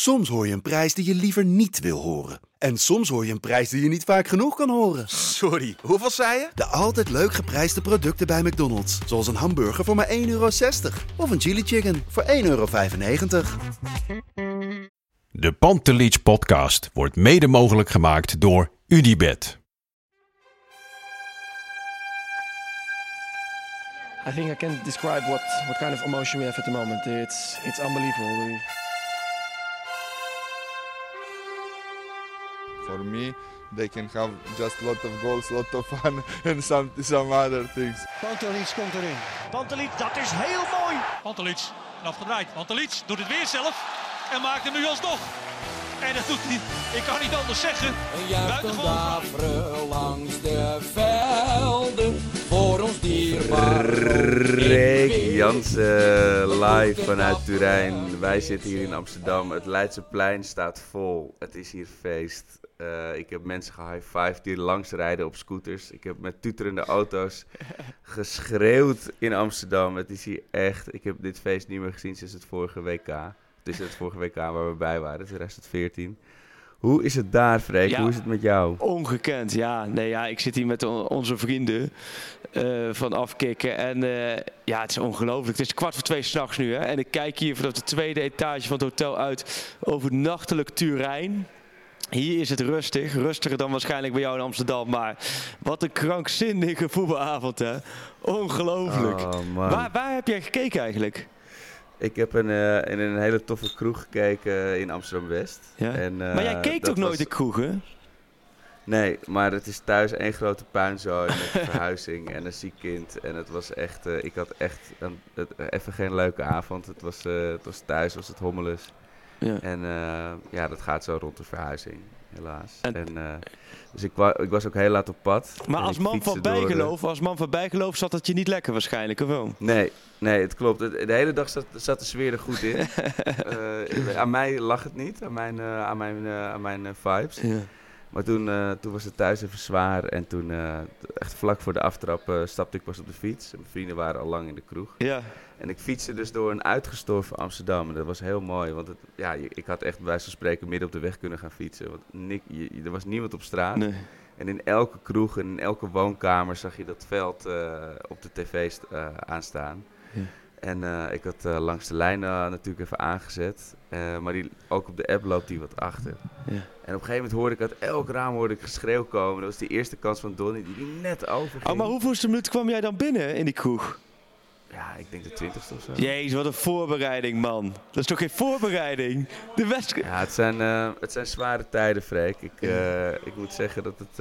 Soms hoor je een prijs die je liever niet wil horen. En soms hoor je een prijs die je niet vaak genoeg kan horen. Sorry, hoeveel zei je? De altijd leuk geprijsde producten bij McDonald's. Zoals een hamburger voor maar 1,60 euro. Of een chili chicken voor 1,95 euro. De Pantelich podcast wordt mede mogelijk gemaakt door Unibed. I think I can describe what, what kind of emotion we have at the moment. It's it's unbelievable. For me, they can have just a lot of goals, lot of fun, and some some other things. Pantelic komt erin. Pantelic, dat is heel mooi. Pantelic, afgedraaid. Pantelic doet het weer zelf en maakt hem nu alsnog. En dat doet hij, ik kan niet anders zeggen. Buitengewoon langs de velden voor ons dierbaar. Rick Jansen, live vanuit Turijn. Wij zitten hier in Amsterdam. Het Leidseplein staat vol. Het is hier feest. Eh, ik heb mensen gehighfived die langs rijden op scooters. Ik heb met tuterende auto's geschreeuwd in Amsterdam. Het is hier echt... Ik heb dit feest niet meer gezien sinds het vorige WK. Het is het vorige WK waar we bij waren, 2014. Hoe is het daar, Freek? Ja. Hoe is het met jou? ongekend, ja. Nee, ja. Ik zit hier met on- onze vrienden eh, van Afkikken. En eh, ja, het is ongelooflijk. Het is kwart voor twee s'nachts nu. Hè? En ik kijk hier vanaf de tweede etage van het hotel uit over nachtelijk Turijn. Hier is het rustig. Rustiger dan waarschijnlijk bij jou in Amsterdam. Maar wat een krankzinnige voetbalavond, hè. Ongelooflijk. Oh, waar, waar heb jij gekeken eigenlijk? Ik heb een, eh, in een hele toffe kroeg gekeken in Amsterdam-West. Ja? En, eh, maar jij keek toch nooit de kroegen? Nee, maar het is thuis één grote puinzooi met een verhuizing en een ziek kind. En het was echt, eh, ik had echt een, het, even geen leuke avond. Het was, eh, het was thuis, was het hommeles. Ja. En eh, ja, dat gaat zo rond de verhuizing, helaas. En- En, eh, dus ik, wa- ik was ook heel laat op pad. Maar als man van bijgeloof, als man van bijgeloof zat het je niet lekker waarschijnlijk, of wel? Nee, nee, het klopt. De hele dag zat, zat de sfeer er goed in. Eh, aan mij lag het niet, aan mijn, aan mijn, aan mijn vibes. Ja. Maar toen, eh, toen was het thuis even zwaar. En toen, eh, echt vlak voor de aftrap, eh, stapte ik pas op de fiets. Mijn vrienden waren al lang in de kroeg. Ja. En ik fietste dus door een uitgestorven Amsterdam. En dat was heel mooi. Want het, ja, ik had echt bij wijze van spreken midden op de weg kunnen gaan fietsen. Want je- er was niemand op straat. Nee. En in elke kroeg en in elke woonkamer zag je dat veld op de tv st- aanstaan. Ja. En eh, ik had eh, langs de lijn eh, natuurlijk even aangezet. Maar die, ook op de app loopt die wat achter. Ja. En op een gegeven moment hoorde ik uit elk raam hoorde ik geschreeuw komen. Dat was de eerste kans van Donny die die net overging. Oh, maar hoeveelste minuut kwam jij dan binnen in die kroeg? Ja, ik denk de twintigste of zo. Jezus, wat een voorbereiding, man. Dat is toch geen voorbereiding? De wedstrijd... Ja, het zijn, het zijn zware tijden, Freek. Ik, ik moet zeggen dat het...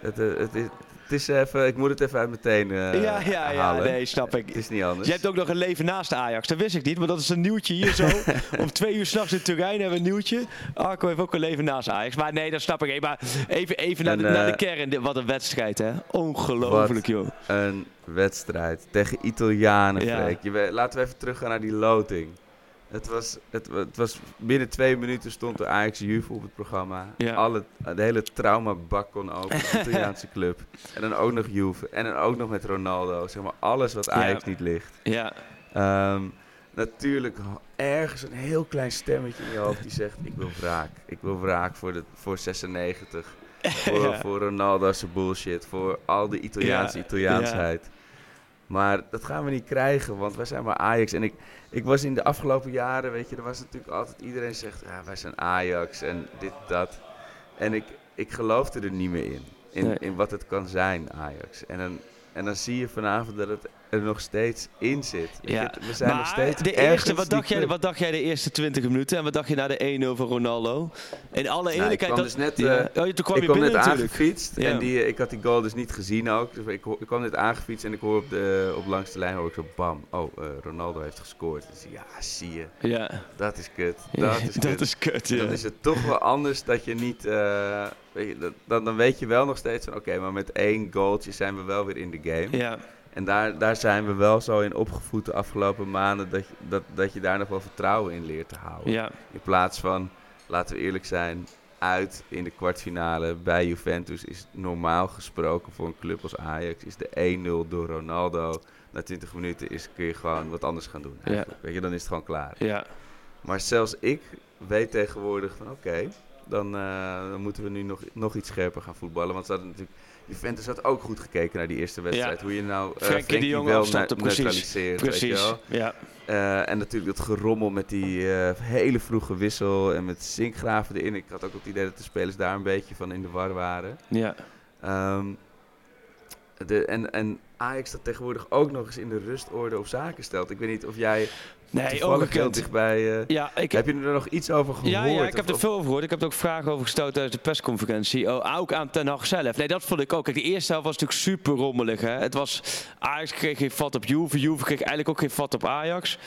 het, het, is, het is even... Ik moet het even uit meteen eh ja, ja, ja, halen. nee, snap ik. Het is niet anders. Je hebt ook nog een leven naast Ajax, dat wist ik niet, maar dat is een nieuwtje hier zo. Om twee uur s'nachts in Turijn hebben we een nieuwtje. Arco heeft ook een leven naast Ajax. Maar nee, dat snap ik. Hey, maar even, even naar, de, naar de eh, kern. Wat een wedstrijd, hè? Ongelooflijk, joh. Een wedstrijd tegen Italianen, Ja. Je, laten we even teruggaan naar die loting. Het was, het, het was binnen twee minuten stond de Ajax Juve op het programma. Ja. Alle, de hele traumabak kon open. De Italiaanse club. En dan ook nog Juve. En dan ook nog met Ronaldo. Zeg maar alles wat Ajax Ja. niet ligt. Ja, Ehm, natuurlijk ergens een heel klein stemmetje in je hoofd die zegt... Ik wil wraak. Ik wil wraak voor, de, voor 96. Voor, Ja. voor Ronaldo's bullshit. Voor al die Italiaanse Italiaansheid. Maar dat gaan we niet krijgen, want wij zijn maar Ajax. En ik, ik was in de afgelopen jaren, weet je, er was natuurlijk altijd iedereen zegt, ja, wij zijn Ajax en dit, dat. En ik, ik geloofde er niet meer in, in, Nee. in wat het kan zijn, Ajax. En dan, en dan zie je vanavond dat het er nog steeds in zit. Ja, we zijn nog steeds de eerste, wat, dacht jij, wat dacht jij de eerste 20 minuten en wat dacht je na de 1-0 van Ronaldo? In alle Nou, ik eerlijkheid... kwam dat, dus net, ja. eh, oh, toen kwam ik je kwam binnen net natuurlijk. aangefietst Ja. en die, eh, ik had die goal dus niet gezien ook. Dus ik, ik kwam net aangefietst en ik hoor op, de, op langs de lijn hoor ik zo bam. Oh, eh, Ronaldo heeft gescoord. Dus ja, zie je. Ja, Dat is kut. Dat is kut. dat is kut. Dan is het toch wel anders dat je niet... weet je, dat- dan, dan weet je wel nog steeds van... Oké, maar met één goaltje zijn we wel weer in de game. Ja, En daar, daar zijn we wel zo in opgevoed de afgelopen maanden... Dat, je- dat, dat je daar nog wel vertrouwen in leert te houden. ja. In plaats van, laten we eerlijk zijn... Uit in de kwartfinale bij Juventus is normaal gesproken voor een club als Ajax... is de 1-0 door Ronaldo na 20 minuten is, kun je gewoon wat anders gaan doen. Ja. Weet je, dan is het gewoon klaar. ja. Maar zelfs ik weet tegenwoordig van oké, dan, uh, dan moeten we nu nog, nog iets scherper gaan voetballen. Want ze hadden natuurlijk Juventus had ook goed gekeken naar die eerste wedstrijd. Hoe je nou uh, Frenkie, de Jong wel neutraliseert. Precies, ja. Uh, en natuurlijk dat gerommel met die uh, hele vroege wissel en met zinkgraven erin. Ik had ook het idee dat de spelers daar een beetje van in de war waren. Ja. Um, de, en, en Ajax dat tegenwoordig ook nog eens in de rustorde op zaken stelt. Ik weet niet of jij Nee, ongekend. Dichtbij, uh, ja, ik heb, je er nog iets over gehoord? Ja, ja ik heb er veel over gehoord. Ik heb er ook vragen over gesteld tijdens de persconferentie. Oh, ook aan Ten Hag zelf. Nee, dat vond ik ook. Kijk, de eerste helft was natuurlijk super rommelig. Hè. Het was, Ajax kreeg geen vat op Juve. Juve kreeg eigenlijk ook geen vat op Ajax.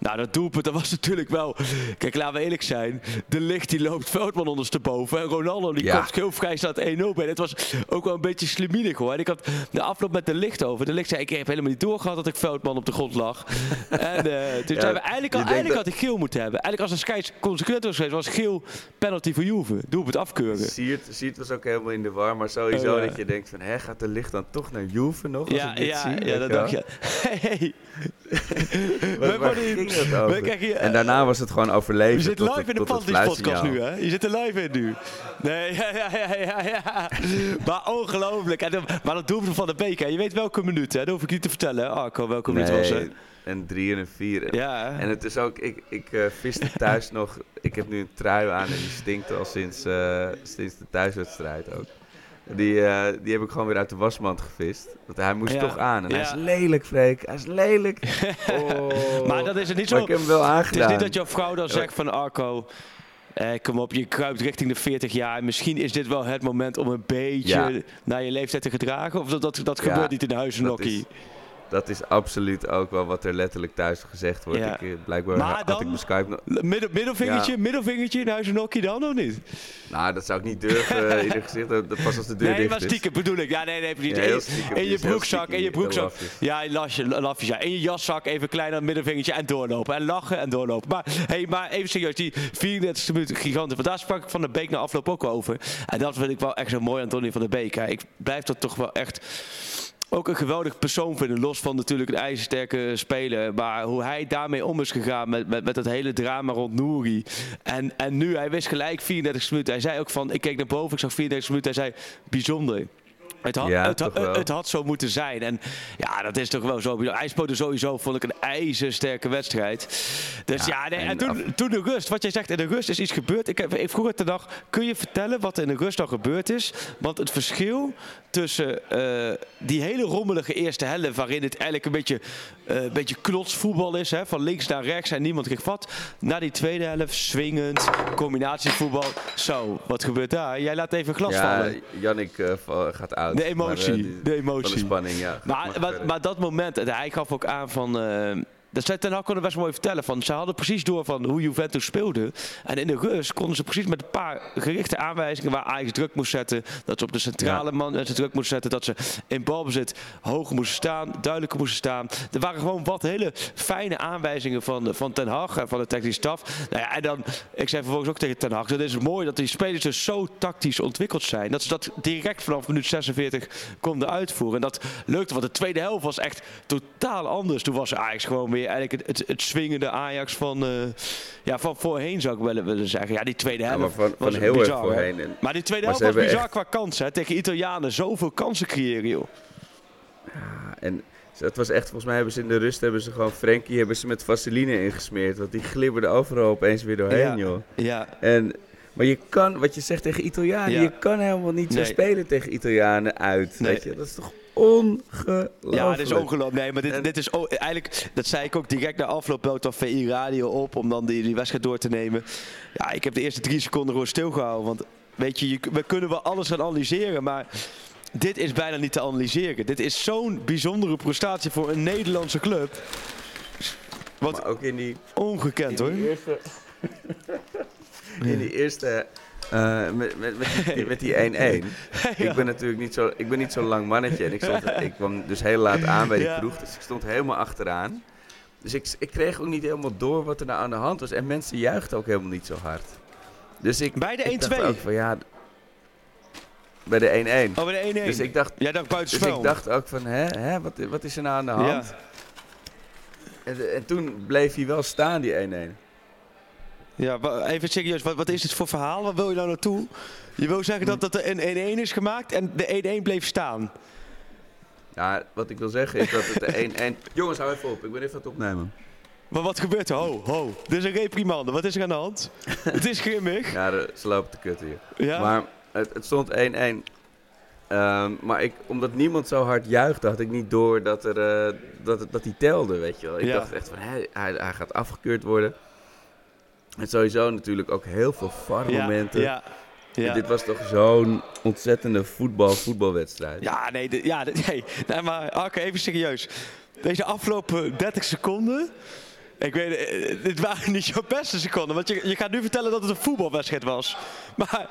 Nou, dat doelpunt, dat was natuurlijk wel... Kijk, laten we eerlijk zijn. De licht die loopt Veldman ondersteboven. En Ronaldo die komt heel vrij staat 1-0 bij. Het was ook wel een beetje sliminig hoor. En ik had de afloop met de licht over. De licht zei, ik heb helemaal niet doorgehad dat ik Veldman op de grond lag. en uh, toen ja, we eigenlijk, al, eigenlijk had ik geel moeten hebben. Eigenlijk als een scheids consequent was geweest, was geel penalty voor Juve. het afkeuren. Siert, Siert was ook helemaal in de war. Maar sowieso oh, dat je denkt van, hè, gaat de licht dan toch naar Juve nog? Ja, ja, zie, ja, dat dacht je. Hey. en daarna was het gewoon overleven. Je zit live in de Panties podcast nu, hè? Je zit er live in nu. Nee, ja, ja, ja, ja, ja. Maar ongelooflijk. En, maar dat doelpunt van de beker. Je weet welke minuut, hè? Dat hoef ik niet te vertellen, Arco, welke minuut was het? En drie en een vier. Ja. En het is ook, ik, ik uh, viste thuis nog. Ik heb nu een trui aan en die stinkt al sinds, uh, sinds de thuiswedstrijd ook. Die, uh, die heb ik gewoon weer uit de wasmand gevist. Want hij moest toch aan. En hij is lelijk, Freek. Hij is lelijk. Oh. maar dat is het niet zo. Maar ik heb hem wel aangedaan. Het is niet dat jouw vrouw dan zegt van Arco... Eh, kom op, je kruipt richting de 40 jaar. Misschien is dit wel het moment om een beetje naar je leeftijd te gedragen. Of dat, dat, dat gebeurt niet in de huizenokkie dat is absoluut ook wel wat er letterlijk thuis gezegd wordt. Ik, eh, blijkbaar maar had dan, ik mijn Skype... Middel, middelvingertje, ja. middelvingertje in huis en nokkie dan of niet? Nou, dat zou ik niet durven in ieder gezicht. Dat pas als de deur nee, dicht is. Nee, maar stiekem bedoel ik. Ja, nee, nee, niet. Ja, in, je broekzak, in je broekzak. Ja, lasje, lafjes, ja. In je jaszak even klein aan middelvingertje en doorlopen. En lachen en doorlopen. Maar, hey, maar even serieus, die 34e minuut gigantisch. Want daar sprak ik van de Beek na afloop ook over. En dat vind ik wel echt zo mooi, Antonie van de Beek. Ik blijf dat toch wel echt ook een geweldig persoon vinden. Los van natuurlijk een ijzersterke speler. Maar hoe hij daarmee om is gegaan met, met, het hele drama rond Nouri. En, en nu, hij wist gelijk 34 minuten. Hij zei ook van, ik keek naar boven, ik zag 34 minuten. Hij zei, bijzonder. Het had, het, het, had zo moeten zijn. En ja, dat is toch wel zo. IJspoten sowieso vond ik een ijzersterke wedstrijd. Dus ja, nee, en, toen, toen, de rust. Wat jij zegt, in de rust is iets gebeurd. Ik, heb, ik vroeg het de dag, kun je vertellen wat er in de rust al gebeurd is? Want het verschil tussen uh, die hele rommelige eerste helft... waarin het eigenlijk een beetje, uh, een beetje knotsvoetbal is. Hè, van links naar rechts en niemand kreeg vat. Na die tweede helft, swingend, combinatievoetbal. Zo, wat gebeurt daar? Jij laat even glas ja, vallen. Jannik uh, gaat uit. De emotie, maar, uh, de emotie. de spanning, ja. Maar, maar, maar, dat moment, hij gaf ook aan van... Uh, dat zei Ten Hag kon best mooi vertellen. Van, ze hadden precies door van hoe Juventus speelde. En in de rust konden ze precies met een paar gerichte aanwijzingen waar Ajax druk moest zetten. Dat ze op de centrale man mensen druk moesten zetten. Dat ze in balbezit hoger moesten staan, duidelijker moesten staan. Er waren gewoon wat hele fijne aanwijzingen van, van Ten Hag en van de technische staf. Nou ja, en dan, ik zei vervolgens ook tegen Ten Hag, het is mooi dat die spelers dus zo tactisch ontwikkeld zijn. Dat ze dat direct vanaf minuut 46 konden uitvoeren. En dat lukte, want de tweede helft was echt totaal anders. Toen was Ajax gewoon weer eigenlijk het, het, het swingende Ajax van, uh, ja, van voorheen zou ik willen, willen zeggen. Ja, die tweede helft ja, van, was heel bizar, erg voorheen. En, maar die tweede helft was bizar qua kansen. Hè. Tegen Italianen zoveel kansen creëren, joh. Ja, en het was echt, volgens mij hebben ze in de rust hebben ze gewoon Frenkie hebben ze met vaseline ingesmeerd. Want die glibberde overal opeens weer doorheen, ja, joh. Ja. En, maar je kan, wat je zegt tegen Italianen, je kan helemaal niet zo spelen tegen Italianen uit. Weet je? Dat is toch ongelooflijk. Ja, dit is ongelooflijk. Nee, maar dit, dit is eigenlijk, dat zei ik ook direct na afloop, belt dan VI Radio op om dan die, die wedstrijd door te nemen. Ja, ik heb de eerste drie seconden gewoon stilgehouden. Want weet je, we kunnen wel alles gaan analyseren, maar dit is bijna niet te analyseren. Dit is zo'n bijzondere prestatie voor een Nederlandse club. Wat maar ook in die... Ongekend in hoor. Die eerste, in die eerste uh, met, met, met, die 1-1. Ik ben natuurlijk niet zo, ik ben niet zo'n lang mannetje. En ik, stond, ik kwam dus heel laat aan bij die ja. kroeg. Dus ik stond helemaal achteraan. Dus ik, ik kreeg ook niet helemaal door wat er nou aan de hand was. En mensen juichten ook helemaal niet zo hard. Dus ik, bij de 1-2? van ja... Bij de 1-1. Oh, bij de 1-1. Dus ik dacht, Jij dacht dus ik dacht ook van, hè, hè wat, wat is er nou aan de hand? Ja. En, en toen bleef hij wel staan, die 1-1. Ja, even serieus, wat, wat is dit voor verhaal? Wat wil je nou naartoe? Je wil zeggen dat, dat er een 1-1 is gemaakt en de 1-1 bleef staan. Ja, wat ik wil zeggen is dat het de 1-1... Jongens, hou even op. Ik ben even aan het opnemen. Maar wat gebeurt er? Ho, ho. Dit is een reprimande. Wat is er aan de hand? het is grimmig. Ja, de- ze lopen te kutten hier. Ja? Maar het, het stond 1-1. Ehm, maar ik, omdat niemand zo hard juichte, had ik niet door dat, er, eh, dat, het- dat hij telde, weet je wel. Ik Ja. dacht echt van, hé, hij, hij gaat afgekeurd worden. En sowieso natuurlijk ook heel veel VAR-momenten. Ja, Dit was toch zo'n ontzettende voetbal, voetbalwedstrijd. Ja, nee, dit- ja, nee, nee maar Arke, even serieus. Deze afgelopen 30 seconden. Ik weet, eh, dit waren niet jouw beste seconden. Want je, je gaat nu vertellen dat het een voetbalwedstrijd was. Maar.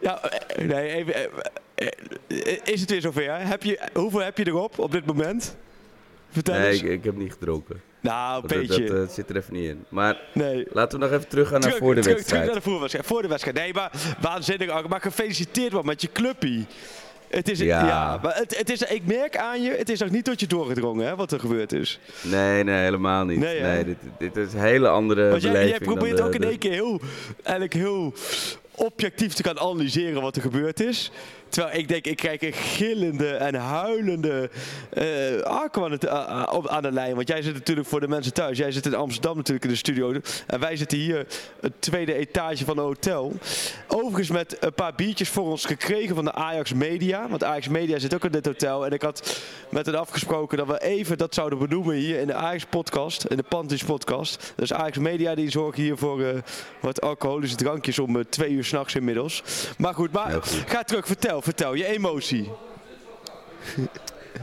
ja, eh, nee, even. eh, eh, Is het weer zover? Heb je, hoeveel heb je erop op dit moment? Vertel Nee, eens. ik, ik heb niet gedronken. Nou, een dat, beetje. dat, eh, zit er even niet in. Maar nee. laten we nog even teruggaan naar voor de wedstrijd. Terug naar de voetbalwedstrijd. Voor de wedstrijd. Nee, maar waanzinnig. Maar gefeliciteerd man met je clubpie. Het is, ja. Ja. maar het, het is, ik merk aan je, het is nog niet tot je doorgedrongen hè, wat er gebeurd is. Nee, nee, helemaal niet. Nee, dit, dit is een hele andere Want jij, probeert de- ook in één keer heel, eigenlijk heel objectief te gaan analyseren wat er gebeurd is. Terwijl ik denk, ik krijg een gillende en huilende het, eh, op- aan de lijn. Want jij zit natuurlijk voor de mensen thuis. Jij zit in Amsterdam natuurlijk in de studio. En wij zitten hier, het tweede etage van een hotel. Overigens met een paar biertjes voor ons gekregen van de Ajax Media. Want Ajax Media zit ook in dit hotel. En ik had met hen afgesproken dat we even dat zouden benoemen hier in de Ajax podcast. In de Panties podcast. Dus Ajax Media die zorgen hier voor wat alcoholische drankjes om twee uur s'nachts inmiddels. Maar goed, maar goed. ga terug. Vertel, vertel. Je emotie.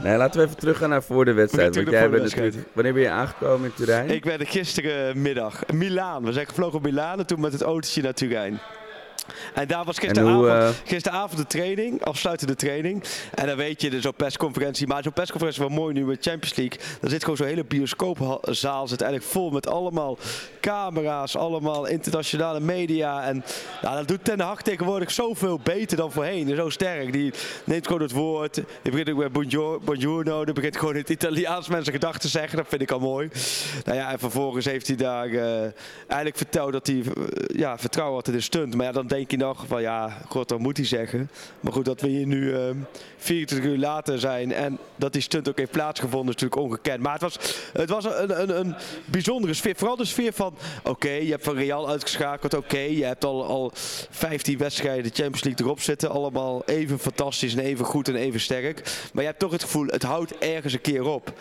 Nee, laten we even teruggaan naar voor de wedstrijd. Want jij bent natuurlijk... Wanneer ben je aangekomen in Turijn? Ik ben er gisterenmiddag. Milaan. We zijn gevlogen op Milaan en toen met het autootje naar Turijn. En daar was gisteravond, hoe, eh, gisteravond de training, afsluitende training. En dan weet je, dus zo'n persconferentie. Maar zo'n persconferentie was mooi nu met Champions League. Dan zit gewoon zo'n hele bioscoopzaal. Zit eigenlijk vol met allemaal camera's, allemaal internationale media. En nou, dat doet Ten Hag tegenwoordig zoveel beter dan voorheen. En zo sterk. Die neemt gewoon het woord. Die begint ook met buongior- buongiorno. Die begint gewoon in het Italiaans mensen gedachten te zeggen. Dat vind ik al mooi. Nou ja, en vervolgens heeft hij daar eh, eigenlijk verteld dat hij eh, ja, vertrouwen had in de stunt. Maar ja, dan denk je nog van ja, god, dat moet hij zeggen. Maar goed, dat we hier nu eh 24 uur later zijn en dat die stunt ook heeft plaatsgevonden is natuurlijk ongekend. Maar het was, het was een, een, een bijzondere sfeer. Vooral de sfeer van, oké, je hebt van Real uitgeschakeld. Oké, je hebt al, al 15 wedstrijden de Champions League erop zitten. Allemaal even fantastisch en even goed en even sterk. Maar je hebt toch het gevoel, het houdt ergens een keer op.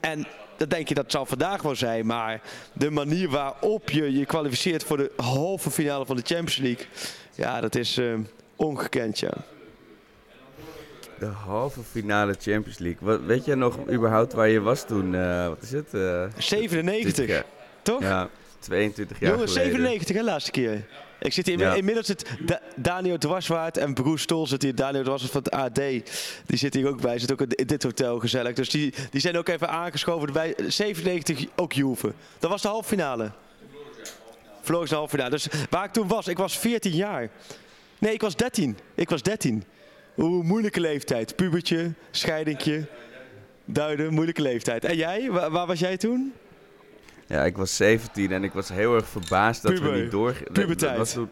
En dat denk je dat zal vandaag wel zijn. Maar de manier waarop je je kwalificeert voor de halve finale van de Champions League. Ja, dat is eh, ongekend, ja. De halve finale Champions League. Wat, weet jij nog überhaupt waar je was toen? eh, wat is het? eh 97, jaar. toch? Ja, 22 jaar Jongens, geleden. 97 hè, laatste keer. Ik zit hier, Ja. inmiddels zit Da- Daniel Dwarswaard en Broes Stol zit hier. Daniel Dwarswaard van het AD, die zit hier ook bij. Zit ook in dit hotel gezellig. Dus die, die zijn ook even aangeschoven bij 97 ook Juve. Dat was de halve finale. Vloog de halve finale. Dus waar ik toen was, ik was 14 jaar. Nee, ik was 13. Ik was 13. Oeh, moeilijke leeftijd. Pubertje, scheidingje, duiden, moeilijke leeftijd. En jij? Waar, waar was jij toen? Ja, ik was 17 en ik was heel erg verbaasd dat Puber. we niet door... dat-. Dat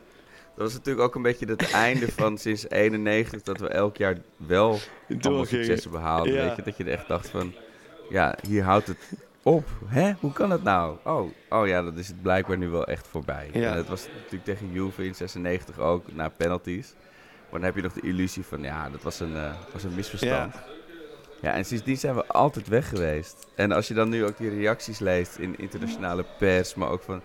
dat was natuurlijk ook een beetje het einde van sinds 91 dat we elk jaar wel allemaal Doorgingen. successen behaalden. Ja. Weet je, dat je er echt dacht van, ja, hier houdt het op. Hè? Hoe kan het nou? Oh, oh ja, dat is het blijkbaar nu wel echt voorbij. Ja. En het was natuurlijk tegen Juve in 96 ook, na penalties. Maar dan heb je nog de illusie van, ja, dat was een, eh, was een misverstand. Ja. En sindsdien zijn we altijd weg geweest. En als je dan nu ook die reacties leest in internationale pers, maar ook van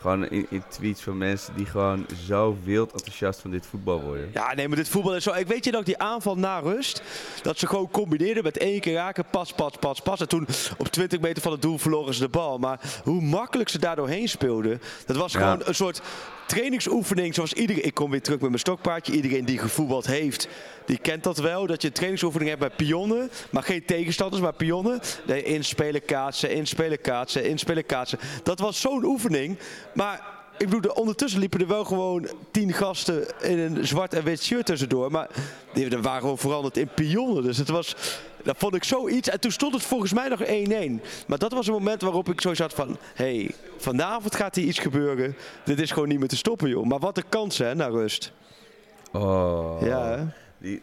gewoon in, in tweets van mensen die gewoon zo wild enthousiast van dit voetbal worden. Ja, nee, maar dit voetbal is zo. Ik weet je nog, die aanval na rust. Dat ze gewoon combineerden met één keer raken. Pas, pas, pas, pas. En toen op 20 meter van het doel verloren ze de bal. Maar hoe makkelijk ze daar doorheen speelden. Dat was Ja. gewoon een soort trainingsoefening. Zoals iedereen. Ik kom weer terug met mijn stokpaardje. Iedereen die gevoetbald heeft, die kent dat wel. Dat je een trainingsoefening hebt met pionnen. Maar geen tegenstanders, maar pionnen. Nee, inspelen, kaatsen, inspelen, kaatsen, inspelen, kaatsen. Dat was zo'n oefening. Maar ik bedoel, ondertussen liepen er wel gewoon tien gasten in een zwart en wit shirt tussendoor. Maar die waren gewoon veranderd in pionnen. Dus het was, dat vond ik zoiets. En toen stond het volgens mij nog 1-1. Maar dat was een moment waarop ik zo zat van... Hé, hey, vanavond gaat hier iets gebeuren. Dit is gewoon niet meer te stoppen, joh. Maar wat een kans, hè, naar rust. Oh. Ja, hè? Die,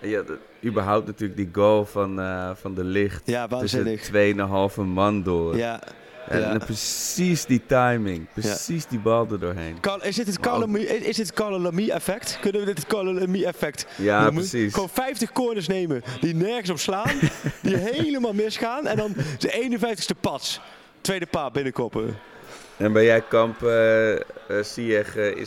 ja, überhaupt natuurlijk die goal van, eh, van de licht. Ja, waanzinnig. Tussen 2,5 man door. Ja. En, ja. en precies die timing. Precies die bal er doorheen. Is dit het Calami- is dit het Calami effect? Kunnen we dit het Calami effect Ja, noemen? precies. Gewoon 50 corners nemen die nergens op slaan, die helemaal misgaan en dan de 51ste pas. Tweede paal binnenkoppen. En ben jij kamp eh, is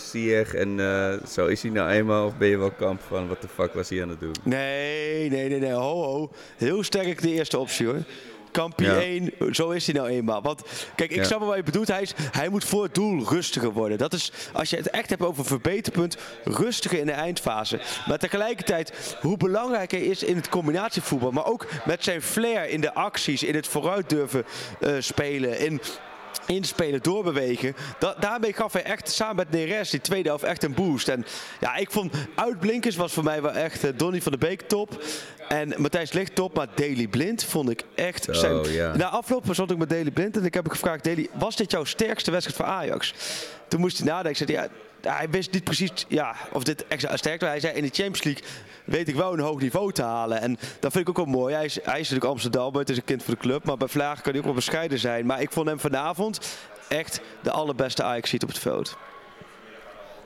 Ziyech en zo is hij nou eenmaal? Of ben je wel kamp van wat de fuck was hij aan het doen? Nee, nee, nee, nee. Ho, ho. Heel sterk de eerste optie hoor. Kampie Ja. 1, zo is hij nou eenmaal. Want kijk, ik Ja. snap wel wat je bedoelt. Hij, is, hij moet voor het doel rustiger worden. Dat is, als je het echt hebt over verbeterpunt, rustiger in de eindfase. Maar tegelijkertijd, hoe belangrijk hij is in het combinatievoetbal. Maar ook met zijn flair in de acties, in het vooruit durven eh, spelen. In inspelen, doorbewegen. Da daarmee gaf hij echt samen met Neres die tweede helft echt een boost. En ja, ik vond uitblinkers was voor mij wel echt eh, Donny van de Beek top. En Matthijs Licht top, maar Daily Blind vond ik echt... Zo, zijn-. Na afloop zat ik met Daily Blind en ik heb hem gevraagd... Daily, was dit jouw sterkste wedstrijd voor Ajax? Toen moest hij nadenken. Zei hij, ja, hij wist niet precies ja, of dit extra sterk was. Hij zei in de Champions League weet ik wel een hoog niveau te halen. En dat vind ik ook wel mooi. Hij is, hij is natuurlijk Amsterdam, het is een kind van de club. Maar bij Vlaag kan hij ook wel bescheiden zijn. Maar ik vond hem vanavond echt de allerbeste Ajax ziet op het veld.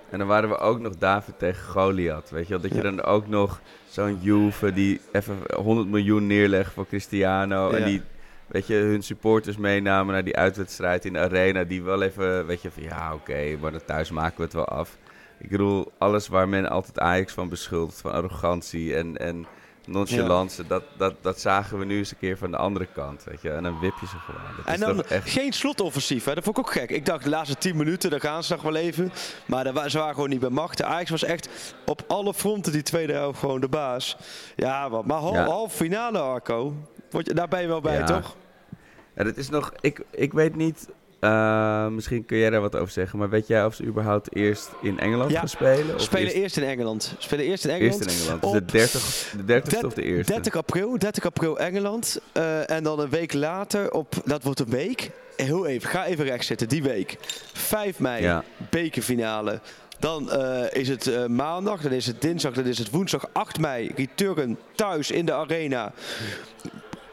En dan waren we ook nog David tegen Goliath. Weet je wel? Dat je Ja. dan ook nog zo'n Juve die even 100 miljoen neerlegt voor Cristiano. En die, weet je, hun supporters meenamen naar die uitwedstrijd in de arena. Die wel even, weet je, van ja, oké, maar dan thuis maken we het wel af. Ik bedoel, alles waar men altijd Ajax van beschuldigt, van arrogantie en, en nonchalance, dat, dat, dat zagen we nu eens een keer van de andere kant, weet je. En dan wip je ze gewoon. Dat En dan echt... geen slotoffensief. Hè? Dat vond ik ook gek. Ik dacht de laatste 10 minuten, daar gaan ze nog wel even. Maar daar ze waren gewoon niet bij macht. De Ajax was echt op alle fronten die tweede helft gewoon de baas. Ja, wat. maar Ja. half finale Arco. Word je, daar ben je wel bij, Ja. toch? Ja, dat is nog. Ik, ik weet niet. eh, misschien kun jij daar wat over zeggen. Maar weet jij of ze überhaupt eerst in Engeland Ja. gaan spelen? Of Spelen eerst, eerst in Engeland. Spelen eerst in Engeland. eerst in Engeland. Dus op de 30, de 30ste of de eerste? 30 april, 30 april Engeland. Eh, en dan een week later op, dat wordt een week. Heel even, ga even rechts zitten, die week. 5 mei, Ja. bekerfinale. Dan eh, is het maandag, dan is het dinsdag, dan is het woensdag 8 mei. Return thuis in de arena.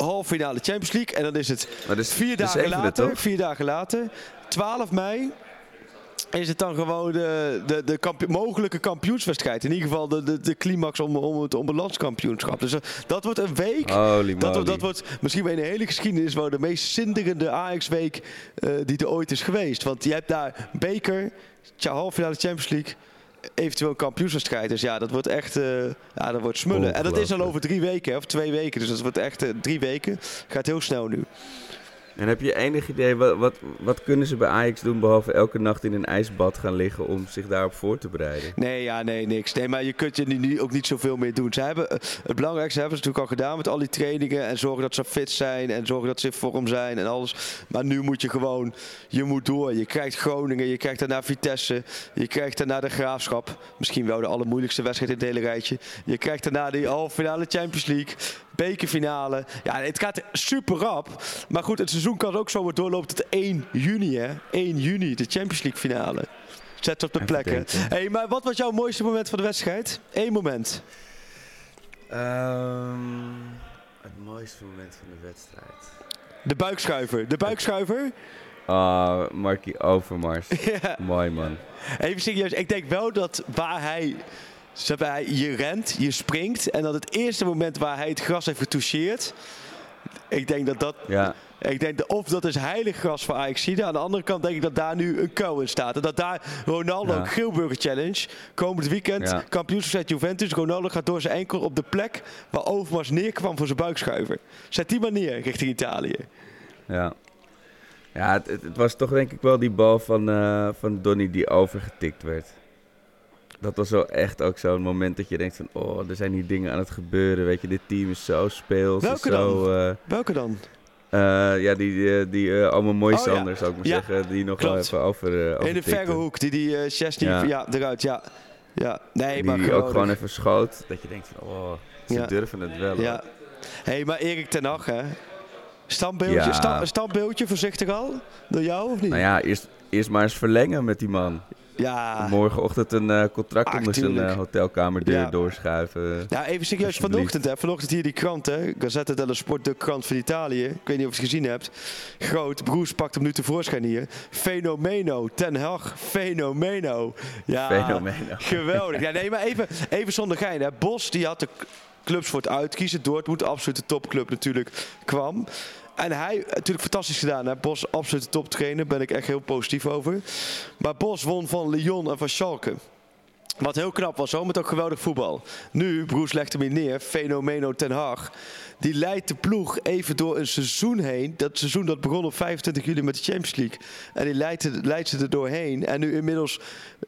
Halffinale Champions League. En dan is het Maar dus vier dagen later. toch? Vier dagen later, 12 mei. Is het dan gewoon de, de, de mogelijke kampioenswedstrijd? In ieder geval de, de, de climax om, om het, om het landskampioenschap. Dus eh, dat wordt een week. Holy Dat, dat wordt misschien wel in de hele geschiedenis wel de meest zinderende Ajax-week eh, die er ooit is geweest. Want je hebt daar beker, tja, halffinale Champions League, eventueel kampioenswedstrijd. Dus ja, dat wordt echt eh, ja, dat wordt smullen. En dat is al over drie weken, of twee weken. Dus dat wordt echt eh, drie weken. Gaat heel snel nu. En heb je enig idee, wat, wat, wat kunnen ze bij Ajax doen behalve elke nacht in een ijsbad gaan liggen om zich daarop voor te bereiden? Nee, ja, nee, niks. Nee, maar je kunt je nu ook niet zoveel meer doen. Ze hebben, eh, het belangrijkste hebben ze natuurlijk al gedaan met al die trainingen. En zorgen dat ze fit zijn. En zorgen dat ze in vorm zijn en alles. Maar nu moet je gewoon, je moet door. Je krijgt Groningen, je krijgt daarna Vitesse. Je krijgt daarna de Graafschap. Misschien wel de allermoeilijkste wedstrijd in het hele rijtje. Je krijgt daarna die halve finale Champions League. Bekerfinale. Ja, het gaat super rap. Maar goed, het seizoen kan ook zomaar doorlopen tot 1 juni, hè. 1 juni, de Champions League finale. Zet op de Even plek, hè. denken. Hey, maar wat was jouw mooiste moment van de wedstrijd? Eén moment. Ehm, het mooiste moment van de wedstrijd. De buikschuiver. De buikschuiver. Ah, Markie Overmars. ja. Mooi man. Even serieus. Ik denk wel dat waar hij... hij- Je rent, je springt. En dan het eerste moment waar hij het gras heeft getoucheerd. Ik denk dat dat... Ja, Ik denk of dat is heilig gras voor Ajax. Aan de andere kant denk ik dat daar nu een kou in staat. En dat daar Ronaldo, Ja. Geelburger Challenge, komend weekend, Ja. kampioenswedstrijd Juventus. Ronaldo gaat door zijn enkel op de plek waar Overmars neerkwam voor zijn buikschuiver. Zet die maar neer richting Italië. ja. Ja, het, het, het was toch denk ik wel die bal van, eh, van Donny die overgetikt werd. Dat was wel echt ook zo'n moment dat je denkt van... Oh, er zijn hier dingen aan het gebeuren. Weet je, dit team is zo speels. Welke zo, eh, Welke dan? Uh, ja, die, die uh, allemaal mooie Oh, ja. Zou ik maar Ja, zeggen. Die nog wel even over, In de verre hoek, die die uh, Chesney, ja. Ja. eruit, ja. Ja, nee, Die maar ook gewoon even schoot. Dat je denkt van, oh, ze durven het wel. Ja. Hé, hey, maar Erik ten Hag, hè? Standbeeldje, sta- standbeeldje voorzichtig al? Door jou of niet? Nou ja, eerst, eerst maar eens verlengen met die man. Ja. Morgenochtend een eh, contract Ah, onder zijn eh, hotelkamerdeur Ja. doorschuiven. Ja, even serieus, vanochtend, hè, vanochtend hier die krant, hè, Gazzetta dello Sport, de krant van Italië. Ik weet niet of je het gezien hebt. Groot, Broes pakt hem nu tevoorschijn hier. Fenomeno, Ten Hag, fenomeno. Ja, Fenomeno. geweldig. Ja, nee, maar even, even zonder gein. Hè. Bos, die had de clubs voor het uitkiezen. Dortmund, absoluut de topclub natuurlijk, kwam. En hij, natuurlijk fantastisch gedaan. Hè? Bos, absoluut de toptrainer. Daar ben ik echt heel positief over. Maar Bos won van Lyon en van Schalke. Wat heel knap was, hoor, met ook geweldig voetbal. Nu, Broes legt hem hier neer, Fenomeno Ten Hag. Die leidt de ploeg even door een seizoen heen. Dat seizoen dat begon op 25 juli met de Champions League. En die leidt, leidt ze er doorheen. En nu inmiddels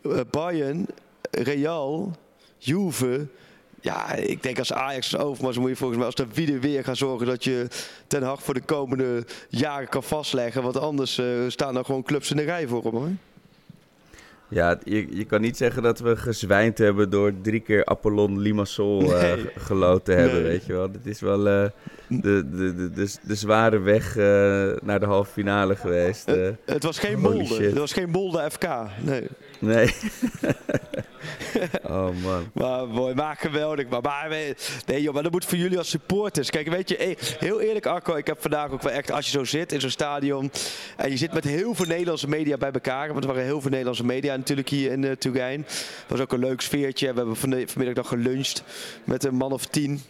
eh, Bayern, Real, Juve... Ja, ik denk als Ajax is Overmars moet je volgens mij als de wie er weer gaan zorgen dat je Ten Hag voor de komende jaren kan vastleggen. Want anders eh, staan er gewoon clubs in de rij voor hem hoor. Ja, je, je kan niet zeggen dat we gezwijnd hebben door drie keer Apollon Limassol eh, Nee. g- geloot te hebben, Nee. weet je wel. Dit is wel eh, de, de, de, de, de zware weg eh, naar de halve finale geweest. eh. Het was geen Molde. Het was geen Molde FK. Nee. nee. oh man. Maar mooi, maar geweldig. Maar, maar we- nee joh, maar dat moet voor jullie als supporters. Kijk, weet je, eh, heel eerlijk Arco, ik heb vandaag ook wel echt, als je zo zit in zo'n stadion en je zit met heel veel Nederlandse media bij elkaar, want er waren heel veel Nederlandse media natuurlijk hier in uh, Turijn. was ook een leuk sfeertje. We hebben van- vanmiddag nog geluncht met een man of tien.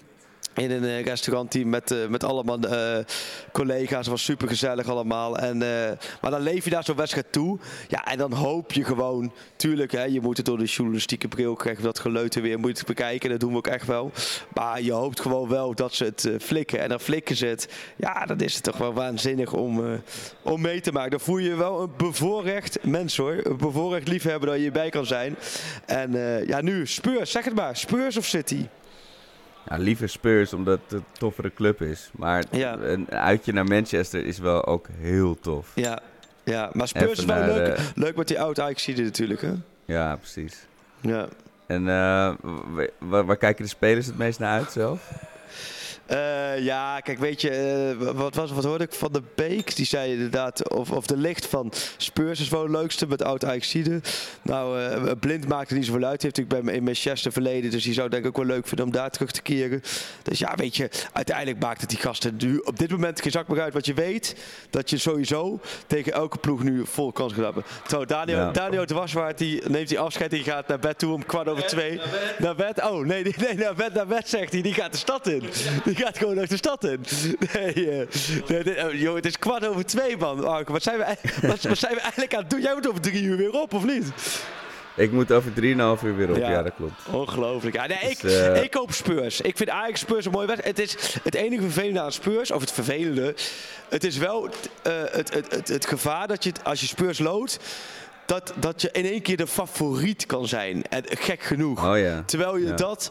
In een eh, restaurantteam met, eh, met allemaal eh, collega's. Het was super gezellig allemaal. En, maar dan leef je daar zo'n wedstrijd toe. Ja, en dan hoop je gewoon. Tuurlijk, hè, je moet het door de journalistieke bril krijgen. Dat geleuter weer moet bekijken. Dat doen we ook echt wel. Maar je hoopt gewoon wel dat ze het flikken. En dan flikken ze het. Ja, dan is het toch wel waanzinnig om, om mee te maken. Dan voel je je wel een bevoorrecht mens hoor. Een bevoorrecht liefhebber dat je hierbij kan zijn. En ja, nu Spurs, zeg het maar. Spurs of City? Ja, liever Spurs, omdat het een toffere club is. Maar Ja. een uitje naar Manchester is wel ook heel tof. Ja, ja. maar Spurs Even is wel leuk, leuk met die oud ajax natuurlijk. Hè? Ja, precies. Ja. En eh, wa- wa- waar kijken de spelers het meest naar uit zelf? Eh, ja, kijk, weet je, eh, wat, was, wat hoorde ik van de Beek? Die zei inderdaad, of, of de licht van Spurs is wel het leukste met oud ajax Nou, eh, Blind maakt er niet zoveel uit. Die heeft natuurlijk bij me in Manchester verleden. Dus die zou denk ik ook wel leuk vinden om daar terug te keren. Dus ja, weet je, uiteindelijk maakt het die gasten nu op dit moment geen zak meer uit. Wat je weet, dat je sowieso tegen elke ploeg nu vol kans gaat hebben. Zo, Daniel, Ja. Daniel de Waswaard, die neemt die afscheid. Die gaat naar bed toe om kwart over twee. Naar bed? Oh, nee, nee, nee naar bed, naar bed zegt hij. Die gaat de stad in. Die gaat gewoon nog de stad in. Nee, eh, nee, dit- oh, joh, het is kwart over twee, man. Wat zijn, we, wat, wat zijn we eigenlijk aan het doen? Jij moet over drie uur weer op, of niet? Ik moet over 3,5 uur weer op, Ja. ja, dat klopt. Ongelooflijk. Ja, nee, ik, Dus, eh, ik hoop Spurs. Ik vind Ajax Spurs een mooie wedstrijd. Het is het enige vervelende aan Spurs, of het vervelende. Het is wel eh, het, het, het, het gevaar dat je, als je Spurs loodt, dat, dat je in één keer de favoriet kan zijn. En gek genoeg. Oh ja. Terwijl je Ja. dat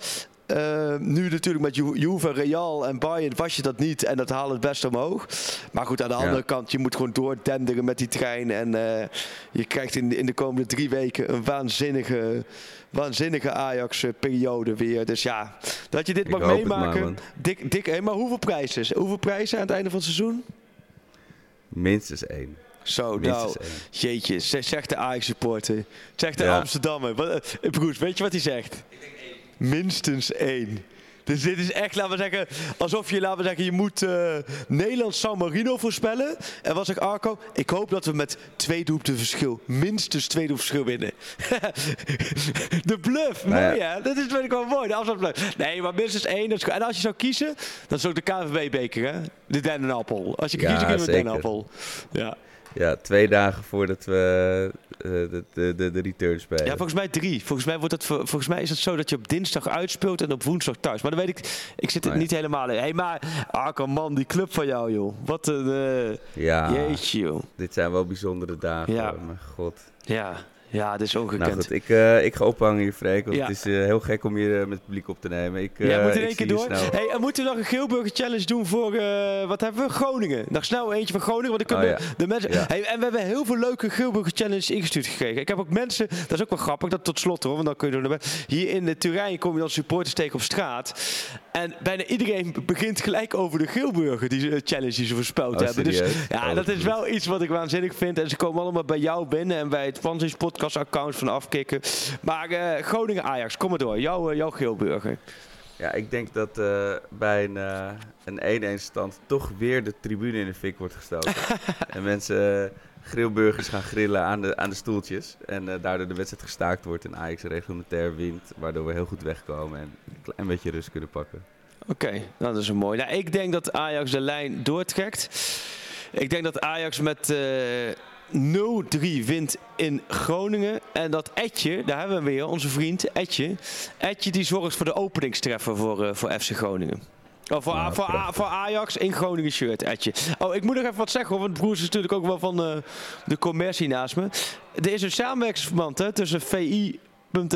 eh, nu natuurlijk met Ju- Juve, Real en Bayern was je dat niet en dat haalt het best omhoog. Maar goed, aan de Ja. andere kant, je moet gewoon doordenderen met die trein. En eh, je krijgt in de, in de komende drie weken een waanzinnige, waanzinnige Ajax-periode weer. Dus ja, dat je dit Ik mag maar, meemaken. man. dik, dik, hé, maar hoeveel prijzen? Hoeveel prijzen aan het einde van het seizoen? Minstens één. Zo, Minstens nou, één. jeetje, ze- zegt de Ajax-supporter. Zegt de Ja. Amsterdammer. Wat, eh, Broes, weet je wat hij zegt? Minstens één. Dus dit is echt, laten we zeggen, alsof je, laten we zeggen, je moet eh Nederland San Marino voorspellen. En wat zegt Arco? Ik hoop dat we met twee doelpunten verschil, minstens twee doelpunten verschil winnen. de bluff, Nou ja. mooi hè? Dat is vind ik wel mooi, de afstandsbluff. Nee, maar minstens één. Dat is, en als je zou kiezen, dan is ook de KNVB-beker hè? De dennenappel. Als je Ja, kiezen, kunnen we de zeker. dennenappel. Ja. Ja, twee dagen voordat we eh, de, de, de, de return spelen. Ja, volgens mij drie. Volgens mij, wordt het, volgens mij is het zo dat je op dinsdag uitspeelt en op woensdag thuis. Maar dan weet ik, ik zit er Oh ja. niet helemaal in. Hé, hey, maar Arco, man, die club van jou, joh. Wat een, eh, ja, jeetje, joh. dit zijn wel bijzondere dagen. Ja. Maar god. Ja, Ja, dit is ongekend. Nou goed, ik, uh, ik ga ophangen hier, Freek. Want Ja. het is uh, heel gek om hier uh, met het publiek op te nemen. Ik, uh, moet in ik één keer door. Hey, en moeten we nog een Geelburger Challenge doen voor, eh, wat hebben we? Groningen. Nog snel eentje van Groningen, want kunnen Oh, ja. de mensen... Ja. Hey, en we hebben heel veel leuke Geelburger Challenge ingestuurd gekregen. Ik heb ook mensen, dat is ook wel grappig, dat tot slot hoor, want dan kun je er. Hier in de Turijn kom je dan supporters tegen op straat. En bijna iedereen begint gelijk over de Geelburger, die eh, challenge die ze voorspeld Oh, hebben. Dus ja, Oh, dat is wel iets wat ik waanzinnig vind. En ze komen allemaal bij jou binnen en bij het Fansies podcast account van Afkikken. Maar eh, Groningen-Ajax, kom maar door. Jouw, eh, jouw Geelburger. Ja, ik denk dat eh, bij een, een 1-1 stand toch weer de tribune in de fik wordt gestoken. en mensen, grillburgers gaan grillen aan de, aan de stoeltjes. En eh, daardoor de wedstrijd gestaakt wordt en Ajax reglementair wint. Waardoor we heel goed wegkomen en een klein beetje rust kunnen pakken. Oké, nou, dat is een mooi. Nou, ik denk dat Ajax de lijn doortrekt. Ik denk dat Ajax met eh 0-3 wint in Groningen. En dat Etje, daar hebben we weer, onze vriend Etje. Etje die zorgt voor de openingstreffer voor, eh, voor FC Groningen. Oh, voor, A- voor, A- prachtig. voor Ajax in Groningen shirt. Oh, ik moet nog even wat zeggen, hoor, want Broers is natuurlijk ook wel van eh, de commercie naast me. Er is een samenwerkingsverband hè, tussen VI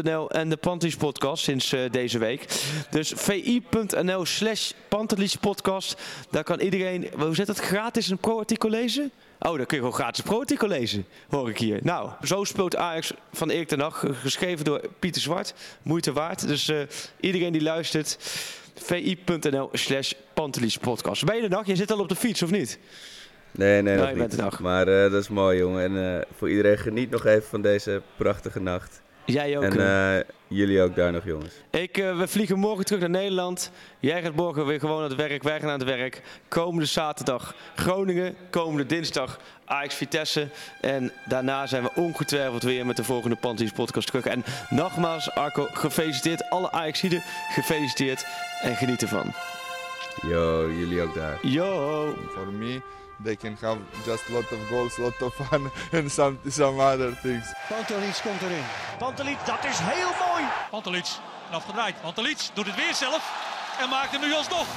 .nl en de Pantelis podcast sinds eh, deze week. Dus vi.nl slash Pantelis podcast. Daar kan iedereen, hoe zit dat, gratis een pro-artikel lezen? Oh, dan kun je gewoon gratis een pro-artikel lezen, hoor ik hier. Nou, zo speelt Ajax van Erik ten Hag, geschreven door Pieter Zwart. Moeite waard. Dus eh, iedereen die luistert, vi.nl slash Pantelis podcast. Ben je de dag? Je zit al op de fiets, of niet? Nee, nee, Nee, nog je bent niet. de dag. Maar eh, dat is mooi, jongen. En eh, voor iedereen geniet nog even van deze prachtige nacht. Jij ook. En eh. jullie ook daar nog, jongens. Ik, eh, we vliegen morgen terug naar Nederland. Jij gaat morgen weer gewoon aan het werk. Wij gaan aan het werk. Komende zaterdag Groningen. Komende dinsdag Ajax Vitesse. En daarna zijn we ongetwijfeld weer met de volgende Panties podcast terug. En nogmaals, Arco, gefeliciteerd. Alle Ajaxiden, gefeliciteerd. En geniet ervan. Yo, jullie ook daar. Yo! For me, they can have just a lot of goals, a lot of fun, and some some other things. Pantelic komt erin. Pantelic, dat is heel mooi. Pantelic, afgedraaid. Pantelic doet het weer zelf en maakt hem nu alsnog.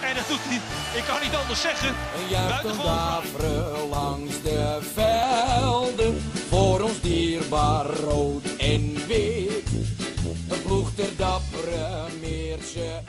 En dat doet hij, ik kan niet anders zeggen. Buitengewoon langs de velden. Voor ons dierbaar rood en wit. Een ploeg ter dappere Meerse.